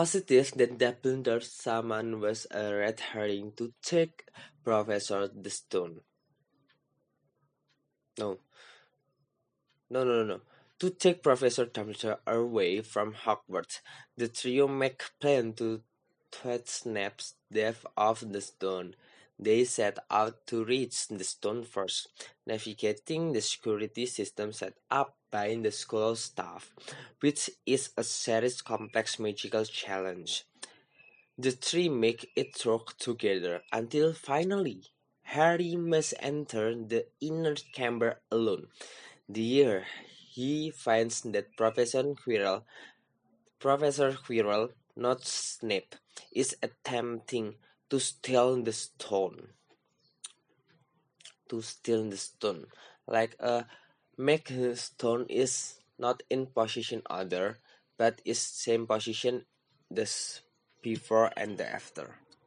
Positive that Dumbledore summoned was a red herring to take Professor the Stone. No. No, no, no, no. To take Professor Dumbledore away from Hogwarts, the trio make plan to thwart Snape's death of the stone. They set out to reach the stone first, navigating the security system set up by the school staff, which is a serious complex magical challenge. The three make it through together until finally Harry must enter the inner chamber alone. There he finds that Professor Quirrell, Professor Quirrell, not Snape, is attempting to steal the stone. To steal the stone, like a make the stone is not in position other, but is same position this before and the after.